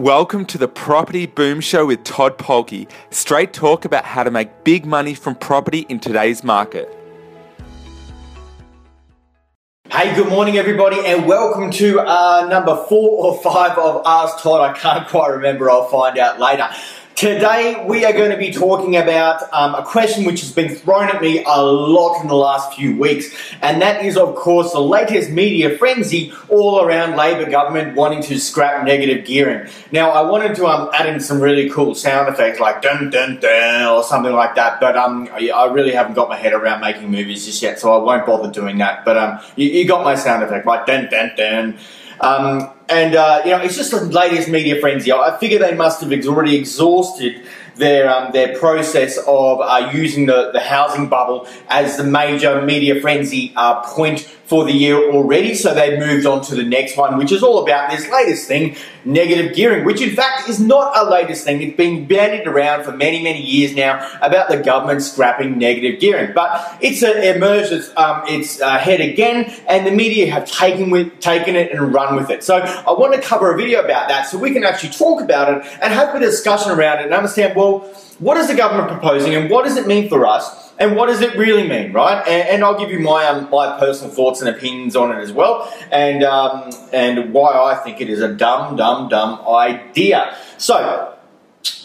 Welcome to the Property Boom Show with Todd Polke. Straight talk about how to make big money from property in today's market. Hey, good morning, everybody, and welcome to uh, number four or five of Ask Todd. I can't quite remember, I'll find out later. Today, we are going to be talking about um, a question which has been thrown at me a lot in the last few weeks, and that is, of course, the latest media frenzy all around Labor government wanting to scrap negative gearing. Now, I wanted to um, add in some really cool sound effects like dun dun dun or something like that, but um, I really haven't got my head around making movies just yet, so I won't bother doing that. But um, you, you got my sound effect, like dun dun dun. Um, and, uh, you know, it's just the latest media frenzy. I figure they must have already exhausted their, um, their process of uh, using the, the housing bubble as the major media frenzy uh, point for the year already, so they've moved on to the next one, which is all about this latest thing, negative gearing, which in fact is not a latest thing. It's been bandied around for many, many years now about the government scrapping negative gearing, but it's a, emerged its, um, its uh, head again, and the media have taken with taken it and run with it. So I want to cover a video about that so we can actually talk about it and have a discussion around it and understand well what is the government proposing and what does it mean for us? And what does it really mean, right? And, and I'll give you my um, my personal thoughts and opinions on it as well, and um, and why I think it is a dumb, dumb, dumb idea. So.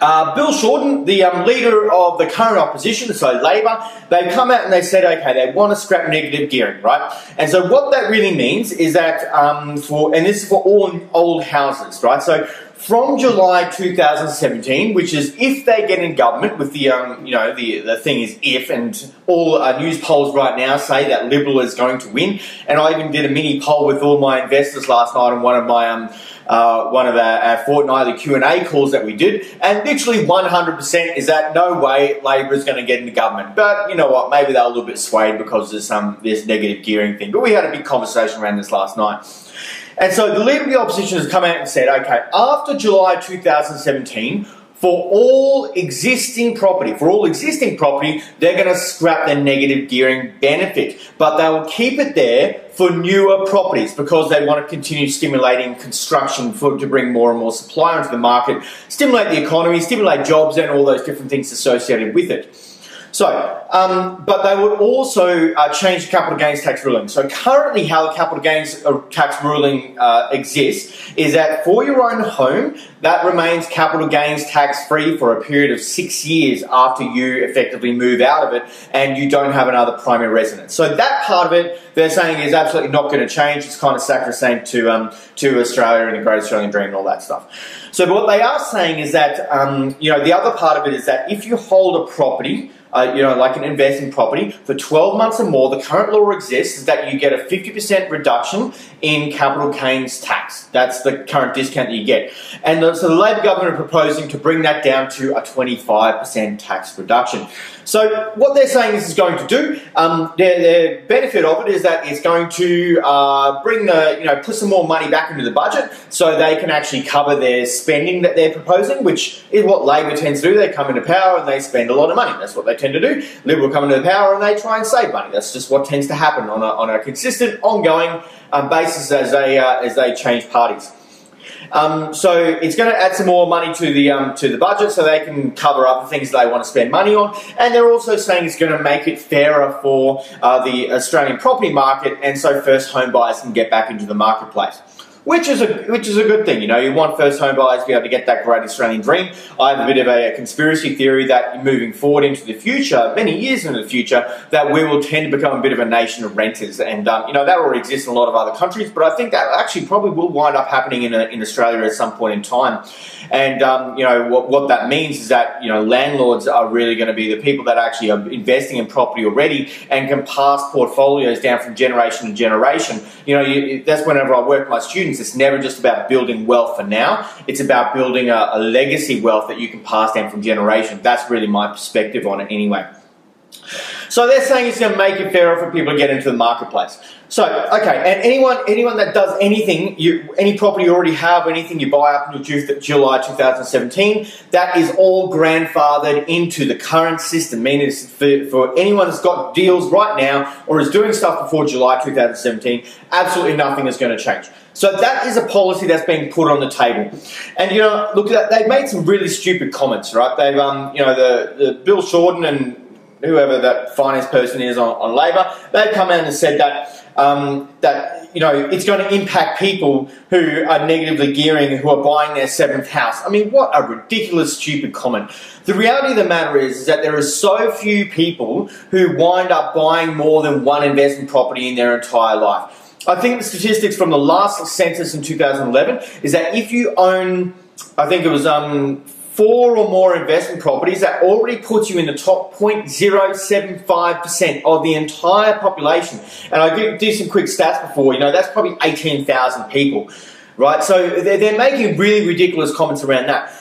Uh, Bill Shorten, the um, leader of the current opposition, so Labor, they've come out and they said, okay, they want to scrap negative gearing, right? And so what that really means is that um, for, and this is for all old houses, right? So from July 2017, which is if they get in government with the, um, you know, the, the thing is if, and all uh, news polls right now say that Liberal is going to win. And I even did a mini poll with all my investors last night on one of my, um, uh, one of our, our fortnightly Q&A calls that we did. And literally 100% is that no way Labor is going to get into government. But you know what, maybe they're a little bit swayed because of some, this negative gearing thing. But we had a big conversation around this last night. And so the Leader of the Opposition has come out and said, okay, after July 2017, for all existing property, for all existing property, they're going to scrap their negative gearing benefit. But they will keep it there for newer properties because they want to continue stimulating construction for, to bring more and more supply onto the market, stimulate the economy, stimulate jobs, and all those different things associated with it. So, um, but they would also uh, change the capital gains tax ruling. So currently how the capital gains uh, tax ruling uh, exists is that for your own home, that remains capital gains tax free for a period of six years after you effectively move out of it and you don't have another primary residence. So that part of it, they're saying is absolutely not going to change. It's kind of sacrosanct to, um, to Australia and the Great Australian Dream and all that stuff. So what they are saying is that, um, you know, the other part of it is that if you hold a property uh, you know, like an investing property, for 12 months or more, the current law exists is that you get a 50% reduction in capital gains tax. That's the current discount that you get. And the, so the Labor government are proposing to bring that down to a 25% tax reduction. So what they're saying this is going to do, um, their, their, benefit of it is that it's going to uh, bring the, you know, put some more money back into the budget so they can actually cover their spending that they're proposing, which is what Labor tends to do. They come into power and they spend a lot of money. That's what they tend to do. Liberal come into power and they try and save money. That's just what tends to happen on a, on a consistent, ongoing um, basis as they, uh, as they change parties. Um, so it's going to add some more money to the um, to the budget, so they can cover other things they want to spend money on. And they're also saying it's going to make it fairer for uh, the Australian property market, and so first home buyers can get back into the marketplace which is a which is a good thing. You know, you want first home buyers to be able to get that great Australian dream. I have a bit of a, a, conspiracy theory that moving forward into the future, many years into the future, that we will tend to become a bit of a nation of renters, and um, you know that already exists in a lot of other countries. But I think that actually probably will wind up happening in a, in Australia at some point in time. And um, you know what, what that means is that you know landlords are really going to be the people that actually are investing in property already and can pass portfolios down from generation to generation. You know, you, that's whenever I work with my students, it's never just about building wealth for now. It's about building a, a legacy wealth that you can pass down from generation. That's really my perspective on it, anyway. So they're saying it's going to make it fairer for people to get into the marketplace. So, okay, and anyone anyone that does anything, you any property you already have, anything you buy up until July 2017, that is all grandfathered into the current system. Meaning, for, for anyone that's got deals right now or is doing stuff before July 2017, absolutely nothing is going to change. So that is a policy that's being put on the table. And you know, look, they've made some really stupid comments, right? They've, um, you know, the, the Bill Shorten and whoever that finance person is on, on Labor, they've come out and said that um, that you know it's going to impact people who are negatively gearing who are buying their seventh house. I mean, what a ridiculous, stupid comment. The reality of the matter is, is that there are so few people who wind up buying more than one investment property in their entire life. I think the statistics from the last census in 2011 is that if you own, I think it was um, four or more investment properties, that already puts you in the top 0.075% of the entire population. And I did, some quick stats before, you know, that's probably 18,000 people, right? So they're, they're making really ridiculous comments around that.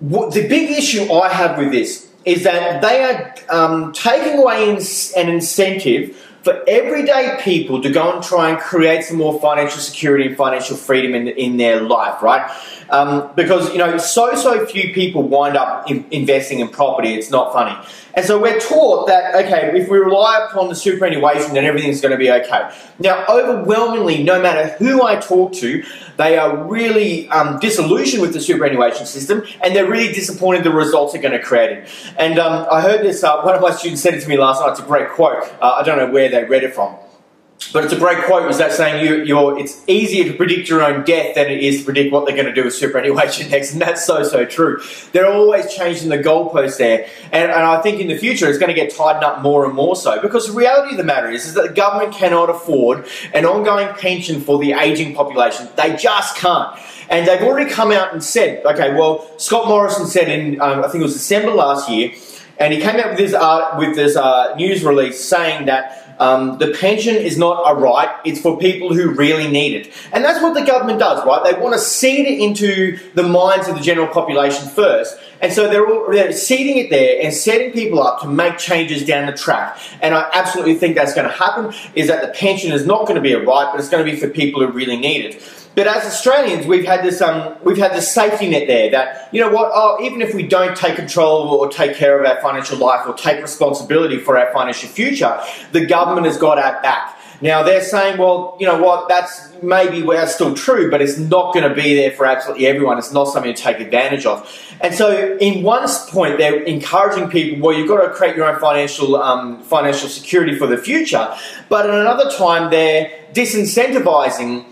What, the big issue I have with this is that they are um, taking away an incentive for everyday people to go and try and create some more financial security and financial freedom in, in their life, right? Um, because, you know, so, so few people wind up in, investing in property, it's not funny. And so we're taught that, okay, if we rely upon the superannuation, then everything's going to be okay. Now, overwhelmingly, no matter who I talk to, they are really um, disillusioned with the superannuation system and they're really disappointed the results are going to create it. And um, I heard this, uh, one of my students said it to me last night, it's a great quote. Uh, I don't know where they read it from. But it's a great quote. Was that saying you, you're? It's easier to predict your own death than it is to predict what they're going to do with superannuation next, and that's so so true. They're always changing the goalposts there, and, and I think in the future it's going to get tightened up more and more so. Because the reality of the matter is, is that the government cannot afford an ongoing pension for the aging population. They just can't. And they've already come out and said, okay, well, Scott Morrison said in um, I think it was December last year, and he came out with this uh, with this uh, news release saying that um, the pension is not a right, it's for people who really need it. And that's what the government does, right? They want to seed it into the minds of the general population first. And so they're, all, they're seeding it there and setting people up to make changes down the track. And I absolutely think that's going to happen, is that the pension is not going to be a right, but it's going to be for people who really need it. But as Australians, we've had this um, we've had this safety net there that you know what? Oh, even if we don't take control or take care of our financial life or take responsibility for our financial future, the government has got our back. Now they're saying, well, you know what? That's maybe where still true, but it's not going to be there for absolutely everyone. It's not something to take advantage of. And so, in one point, they're encouraging people. Well, you've got to create your own financial um, financial security for the future. But at another time, they're disincentivizing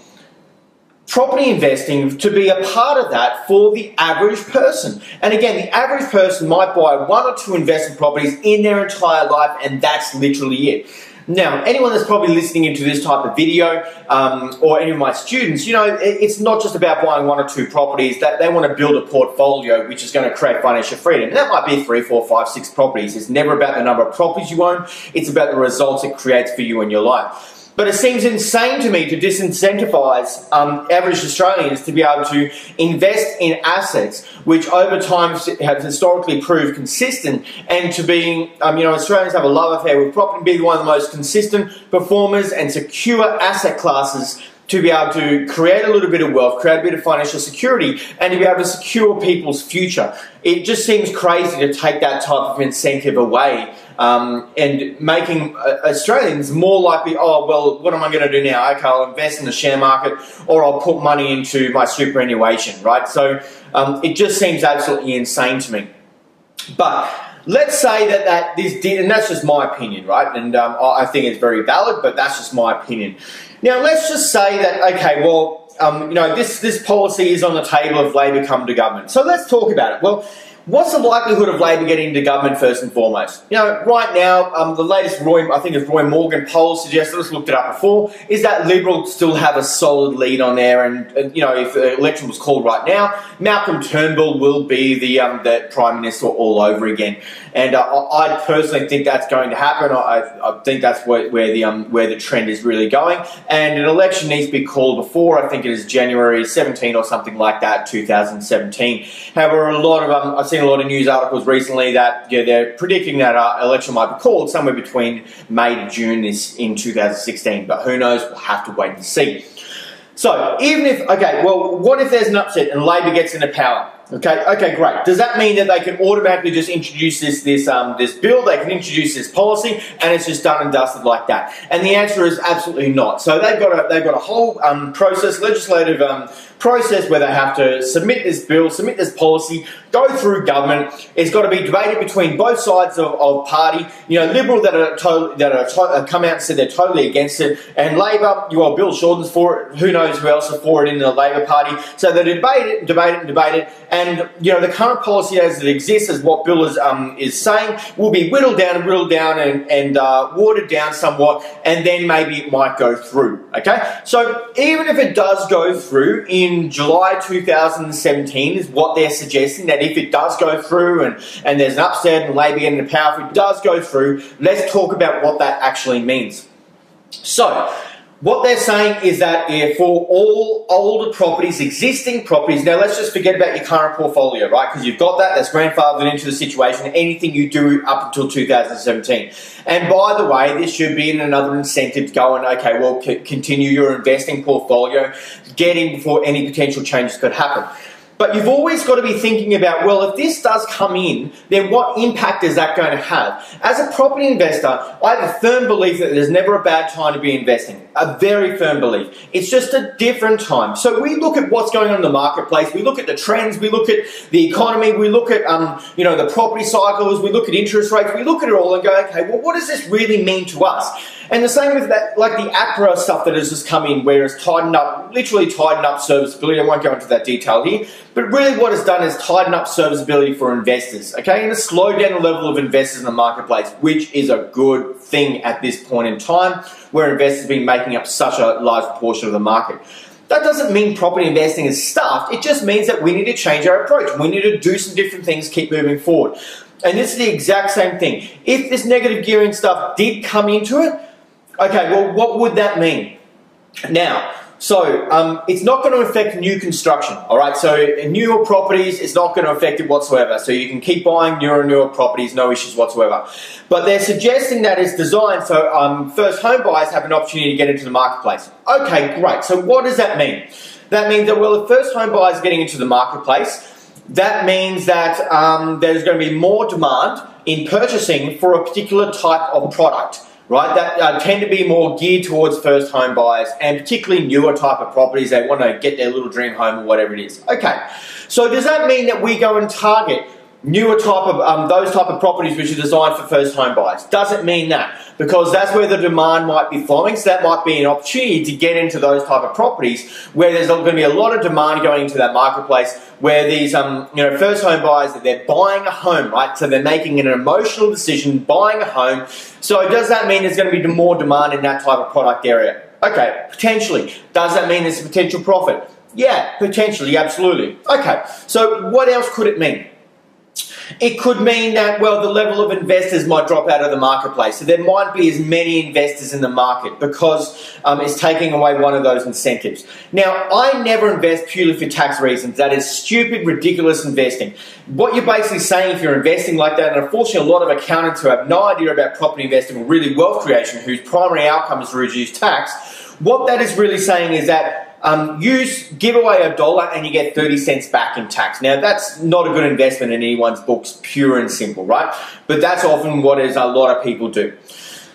property investing to be a part of that for the average person. And again, the average person might buy one or two investment properties in their entire life, and that's literally it. Now, anyone that's probably listening into this type of video, um, or any of my students, you know, it's not just about buying one or two properties. That they want to build a portfolio which is going to create financial freedom. And that might be three, four, five, six properties. It's never about the number of properties you own. It's about the results it creates for you in your life. But it seems insane to me to disincentivize um, average Australians to be able to invest in assets which over time have historically proved consistent and to being, um, you know, Australians have a love affair with property being one of the most consistent performers and secure asset classes to be able to create a little bit of wealth, create a bit of financial security, and to be able to secure people's future. It just seems crazy to take that type of incentive away um, and making uh, Australians more likely, oh, well, what am I going to do now? Okay, I'll invest in the share market or I'll put money into my superannuation, right? So um, it just seems absolutely insane to me. But let's say that, that this did, and that's just my opinion, right? And um, I think it's very valid, but that's just my opinion. Now, let's just say that, okay, well, um, you know, this, this policy is on the table if Labor come to government. So let's talk about it. Well, What's the likelihood of Labor getting into government first and foremost? You know, right now, um, the latest Roy, I think it's Roy Morgan poll suggests, let's looked it up before, is that Liberals still have a solid lead on there. And, and you know, if the election was called right now, Malcolm Turnbull will be the, um, the Prime Minister all over again. And uh, I personally think that's going to happen. I, I think that's where, where, the, um, where the trend is really going. And an election needs to be called before, I think it is January 17 or something like that, 2017. However, a lot of, um, seen a lot of news articles recently that yeah, they're predicting that uh, election might be called somewhere between May to June this in 2016. But who knows? We'll have to wait and see. So even if okay, well, what if there's an upset and Labor gets into power? Okay, okay, great. Does that mean that they can automatically just introduce this this um, this bill? They can introduce this policy, and it's just done and dusted like that? And the answer is absolutely not. So they've got a they've got a whole um, process, legislative um, process where they have to submit this bill, submit this policy, go through government. It's got to be debated between both sides of, of party. You know, Liberal that are that are to, uh, come out and said they're totally against it, and Labor, You well, Bill Shorten's for it. Who knows who else is for it in the Labor Party? So they debate it, debate it, debate it. And you know, the current policy as it exists, as what Bill is um, is saying, will be whittled down and whittled down and, and uh, watered down somewhat, and then maybe it might go through. Okay, so even if it does go through in in July 2017 is what they're suggesting that if it does go through and, and there's an upset and Labor getting the power, if it does go through, let's talk about what that actually means. So, what they're saying is that for all older properties, existing properties, now let's just forget about your current portfolio, right? Because you've got that, that's grandfathered into the situation, anything you do up until 2017. And by the way, this should be in another incentive to go and, okay, well, c- continue your investing portfolio, getting before any potential changes could happen. But you've always got to be thinking about, well, if this does come in, then what impact is that going to have? As a property investor, I have a firm belief that there's never a bad time to be investing. A very firm belief. It's just a different time. So we look at what's going on in the marketplace, we look at the trends, we look at the economy, we look at, um, you know, the property cycles, we look at interest rates, we look at it all and go, okay, well, what does this really mean to us? And the same with that, like the APRA stuff that has just come in, where it's tightened up, literally tightened up serviceability. I won't go into that detail here, but really what it's done is tighten up serviceability for investors, okay, and it's slowed down the level of investors in the marketplace, which is a good thing at this point in time, where investors have been making up such a large proportion of the market. That doesn't mean property investing is stuffed. It just means that we need to change our approach. We need to do some different things, keep moving forward. And this is the exact same thing. If this negative gearing stuff did come into it, Okay, well, what would that mean? Now, so um, it's not going to affect new construction, all right? So newer properties, it's not going to affect it whatsoever. So you can keep buying newer and newer properties, no issues whatsoever. But they're suggesting that it's designed so um, first home buyers have an opportunity to get into the marketplace. Okay, great. So what does that mean? That means that well, if first home buyers getting into the marketplace, that means that um, there's going to be more demand in purchasing for a particular type of product right, that uh, tend to be more geared towards first home buyers and particularly newer type of properties. They want to get their little dream home or whatever it is. Okay, so does that mean that we go and target newer type of um, those type of properties which are designed for first home buyers. Doesn't mean that because that's where the demand might be flowing. So that might be an opportunity to get into those type of properties where there's going to be a lot of demand going into that marketplace. Where these um, you know first home buyers they're buying a home, right? So they're making an emotional decision, buying a home. So does that mean there's going to be more demand in that type of product area? Okay, potentially. Does that mean there's a potential profit? Yeah, potentially, absolutely. Okay, so what else could it mean? It could mean that, well, the level of investors might drop out of the marketplace. So there might be as many investors in the market because um, it's taking away one of those incentives. Now, I never invest purely for tax reasons. That is stupid, ridiculous investing. What you're basically saying if you're investing like that, and unfortunately, a lot of accountants who have no idea about property investing or really wealth creation, whose primary outcome is to reduce tax, what that is really saying is that um, use give away a dollar and you get 30 cents back in tax. Now, that's not a good investment in anyone's books, pure and simple, right? But that's often what is a lot of people do.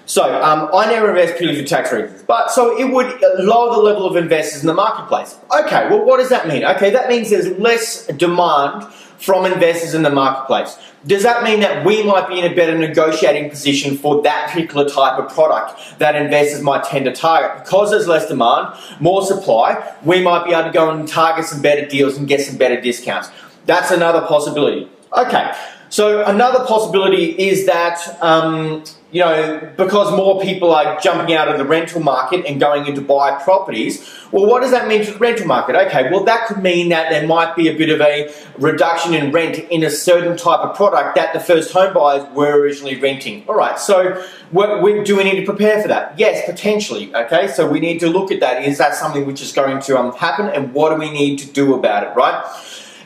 So um, I never invest purely for tax reasons, but so it would lower the level of investors in the marketplace. Okay, well, what does that mean? Okay, that means there's less demand from investors in the marketplace. Does that mean that we might be in a better negotiating position for that particular type of product that investors might tend to target? Because there's less demand, more supply, we might be able to go and target some better deals and get some better discounts. That's another possibility. Okay, so another possibility is that um, you know, because more people are jumping out of the rental market and going into buy properties, well, what does that mean to the rental market? Okay, well, that could mean that there might be a bit of a reduction in rent in a certain type of product that the first home buyers were originally renting. All right, so what, do we need to prepare for that? Yes, potentially. Okay, so we need to look at that. Is that something which is going to um, happen, and what do we need to do about it? Right.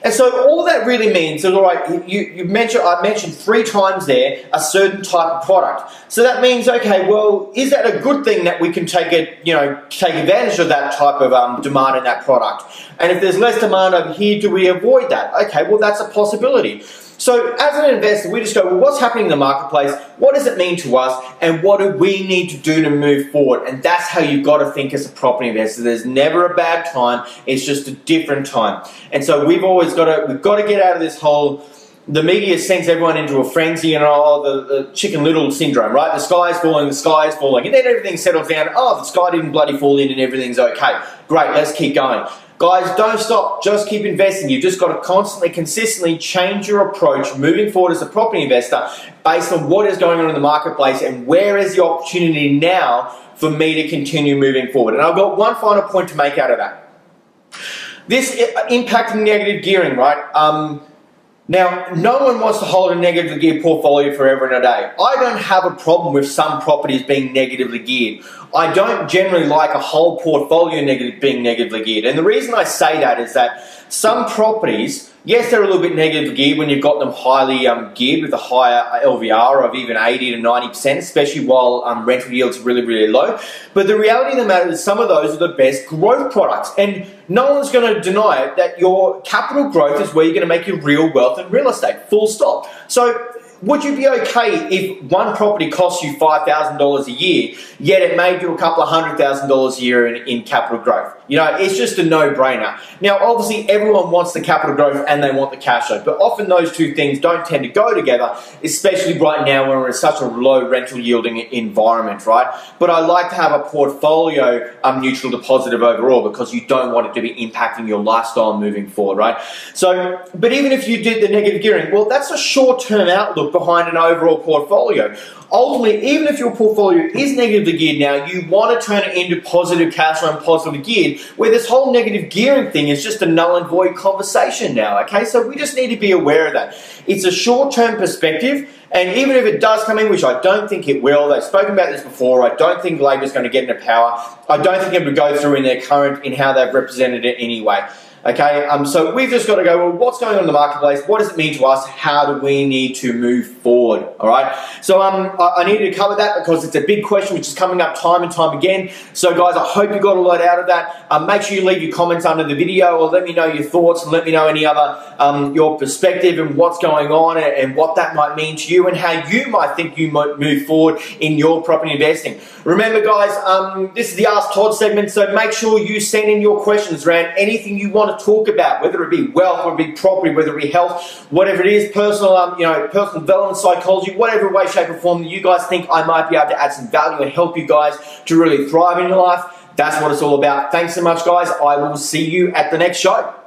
And so all that really means is all right. You, you mentioned I mentioned three times there a certain type of product. So that means okay, well, is that a good thing that we can take it, you know, take advantage of that type of um, demand in that product? And if there's less demand over here, do we avoid that? Okay, well, that's a possibility. So as an investor, we just go, well, what's happening in the marketplace? What does it mean to us? And what do we need to do to move forward? And that's how you've got to think as a property investor. There's never a bad time. It's just a different time. And so we've always got to, we've got to get out of this whole, the media sends everyone into a frenzy and oh, the, the chicken little syndrome, right? The sky is falling, the sky is falling, and then everything settles down. Oh, the sky didn't bloody fall in and everything's okay. Great, let's keep going. Guys, don't stop. Just keep investing. You've just got to constantly, consistently change your approach moving forward as a property investor based on what is going on in the marketplace and where is the opportunity now for me to continue moving forward. And I've got one final point to make out of that. This uh, impacting negative gearing, right? Um, now, no one wants to hold a negatively geared portfolio forever and a day. I don't have a problem with some properties being negatively geared. I don't generally like a whole portfolio negative, being negatively geared. And the reason I say that is that some properties Yes, they're a little bit negatively geared when you've got them highly um, geared with a higher LVR of even 80 to 90%, especially while um, rental yields are really, really low. But the reality of the matter is some of those are the best growth products. And no one's going to deny that your capital growth is where you're going to make your real wealth in real estate, full stop. So would you be okay if one property cost you $5,000 a year, yet it made you a couple of hundred thousand dollars a year in, in capital growth? You know, it's just a no-brainer. Now, obviously, everyone wants the capital growth and they want the cash flow, but often those two things don't tend to go together, especially right now when we're in such a low rental yielding environment, right? But I like to have a portfolio um, neutral to positive overall because you don't want it to be impacting your lifestyle moving forward, right? So, but even if you did the negative gearing, well, that's a short-term outlook behind an overall portfolio. Ultimately, even if your portfolio is negatively geared now, you want to turn it into positive cash flow and positive geared, where this whole negative gearing thing is just a null and void conversation now, okay? So we just need to be aware of that. It's a short-term perspective, and even if it does come in, which I don't think it will, they've spoken about this before, I don't think Labor's going to get into power. I don't think it would go through in their current, in how they've represented it anyway. Okay, um, so we've just got to go, well, what's going on in the marketplace? What does it mean to us? How do we need to move forward? All right, so um, I, I needed to cover that because it's a big question which is coming up time and time again. So, guys, I hope you got a lot out of that. Um, make sure you leave your comments under the video or let me know your thoughts and let me know any other, um, your perspective and what's going on and, and what that might mean to you and how you might think you might move forward in your property investing. Remember, guys, um, this is the Ask Todd segment, so make sure you send in your questions around anything you to talk about, whether it be wealth, whether it be property, whether it be health, whatever it is, personal, um, you know, personal development, psychology, whatever way, shape, or form that you guys think I might be able to add some value and help you guys to really thrive in your life. That's what it's all about. Thanks so much, guys. I will see you at the next show.